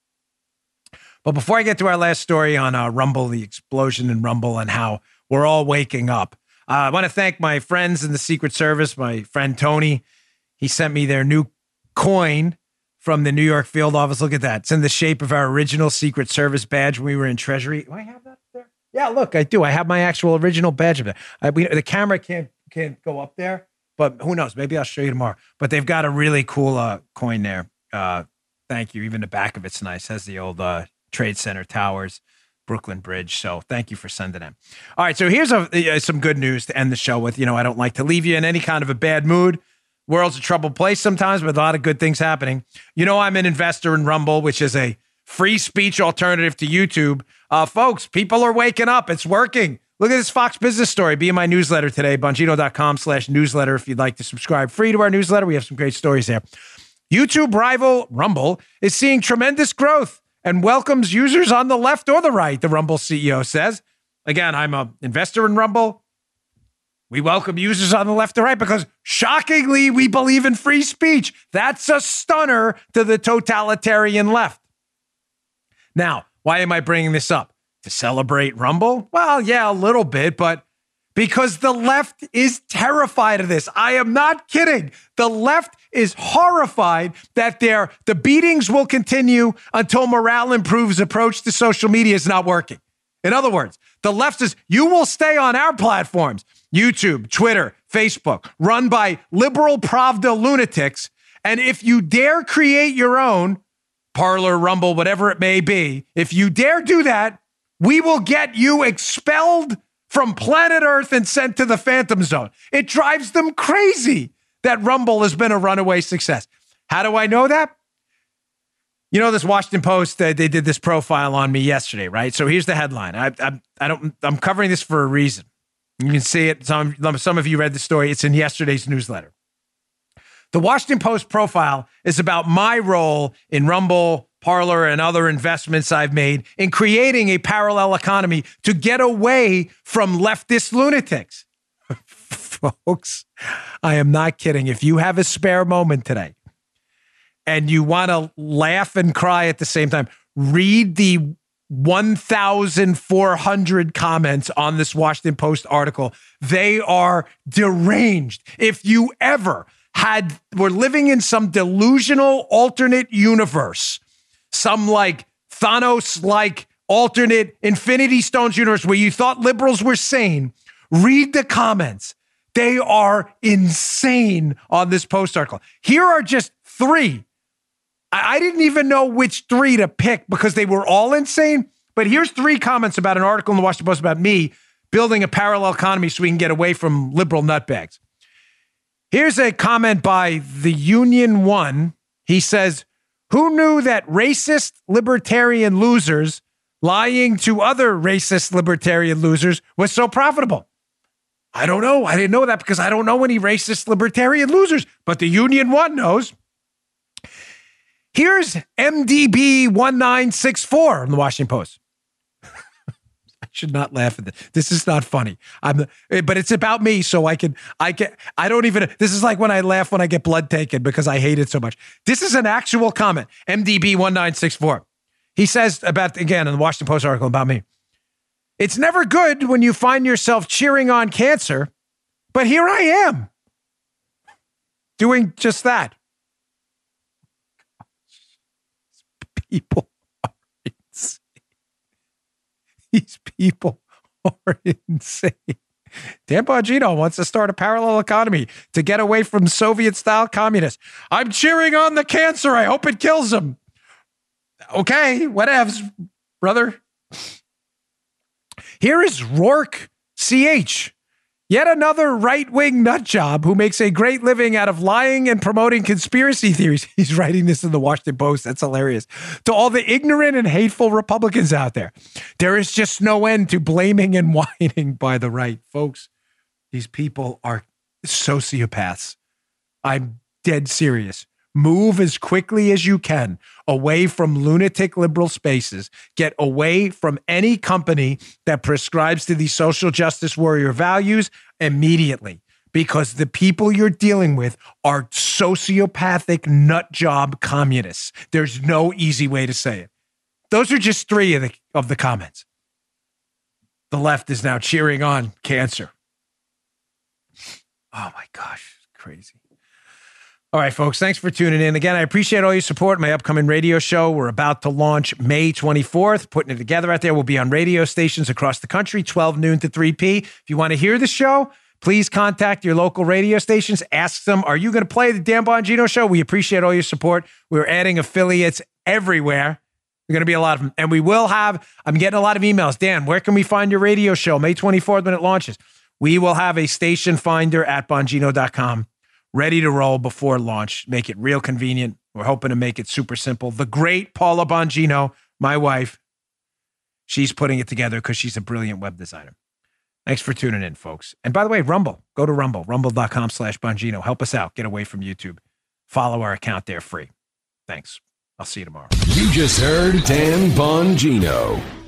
But before I get to our last story on uh, Rumble, the explosion in Rumble, and how we're all waking up. Uh, I want to thank my friends in the Secret Service, my friend Tony. He sent me their new coin from the New York field office. Look at that. It's in the shape of our original Secret Service badge when we were in Treasury. Do I have that there? Yeah, look, I do. I have my actual original badge of it. I, we, the camera can't can't go up there, but who knows? Maybe I'll show you tomorrow. But they've got a really cool uh, coin there. Uh, thank you. Even the back of it's nice. Has the old uh, Trade Center towers. Brooklyn Bridge. So thank you for sending them. All right, so here's a, some good news to end the show with. You know, I don't like to leave you in any kind of a bad mood. World's a troubled place sometimes, but a lot of good things happening. You know, I'm an investor in Rumble, which is a free speech alternative to YouTube. Uh, folks, people are waking up. It's working. Look at this Fox Business story. Be in my newsletter today, bongino.com slash newsletter. If you'd like to subscribe free to our newsletter, we have some great stories there. YouTube rival Rumble is seeing tremendous growth and welcomes users on the left or the right, the Rumble CEO says. Again, I'm an investor in Rumble. We welcome users on the left or right because shockingly, we believe in free speech. That's a stunner to the totalitarian left. Now, why am I bringing this up? To celebrate Rumble? Well, yeah, a little bit, but because the left is terrified of this. I am not kidding. The left is horrified that their the beatings will continue until morale improves approach to social media is not working. In other words, the left says you will stay on our platforms, YouTube, Twitter, Facebook, run by liberal Pravda lunatics, and if you dare create your own Parler, Rumble, whatever it may be, if you dare do that, we will get you expelled from planet Earth and sent to the Phantom Zone. It drives them crazy that Rumble has been a runaway success. How do I know that? You know, this Washington Post, uh, they did this profile on me yesterday, right? So here's the headline. I, I, I don't, I'm covering this for a reason. You can see it. Some, some of you read the story. It's in yesterday's newsletter. The Washington Post profile is about my role in Rumble, Parler, and other investments I've made in creating a parallel economy to get away from leftist lunatics. [laughs] Folks, I am not kidding. If you have a spare moment today and you want to laugh and cry at the same time, read the 1,400 comments on this Washington Post article. They are deranged. If you ever had, were living in some delusional alternate universe some like Thanos like alternate Infinity Stones universe where you thought liberals were sane, read the comments. They are insane on this post article. Here are just three. I, I didn't even know which three to pick because they were all insane. But here's three comments about an article in the Washington Post about me building a parallel economy so we can get away from liberal nutbags. Here's a comment by the Union One. He says, who knew that racist libertarian losers lying to other racist libertarian losers was so profitable? I don't know. I didn't know that because I don't know any racist libertarian losers, but the Union One knows. Here's MDB 1964 in the Washington Post should not laugh at this. This is not funny. I'm, eh, but it's about me, so I can, I can, I don't even. This is like when I laugh when I get blood taken because I hate it so much. This is an actual comment. MDB one nine six four. He says about again in the Washington Post article about me. It's never good when you find yourself cheering on cancer, but here I am doing just that. People [laughs] these people [laughs] are insane. Dan Bongino wants to start a parallel economy to get away from Soviet style communists. I'm cheering on the cancer. I hope it kills him. Okay, whatevs, brother. Here is Rourke CH. Yet another right wing nut job who makes a great living out of lying and promoting conspiracy theories. [laughs] He's writing this in the Washington Post. That's hilarious. To all the ignorant and hateful Republicans out there, there is just no end to blaming and [laughs] whining by the right. Folks, these people are sociopaths. I'm dead serious. Move as quickly as you can away from lunatic liberal spaces. Get away from any company that prescribes to these social justice warrior values immediately because the people you're dealing with are sociopathic nut job communists. There's no easy way to say it. Those are just three of the, of the comments. The left is now cheering on cancer. Oh my gosh, crazy. All right, folks, thanks for tuning in. Again, I appreciate all your support. My upcoming radio show, we're about to launch May 24th, putting it together out there. We'll be on radio stations across the country, 12 noon to 3 p. If you want to hear the show, please contact your local radio stations. Ask them, are you going to play the Dan Bongino show? We appreciate all your support. We're adding affiliates everywhere. There're going to be a lot of them. And we will have, I'm getting a lot of emails. Dan, where can we find your radio show May 24th when it launches? We will have a station finder at bongino.com ready to roll before launch. Make it real convenient. We're hoping to make it super simple. The great Paula Bongino, my wife, she's putting it together because she's a brilliant web designer. Thanks for tuning in, folks. And by the way, Rumble, go to Rumble, rumble.com slash Bongino. Help us out. Get away from YouTube. Follow our account there free. Thanks. I'll see you tomorrow. You just heard Dan Bongino.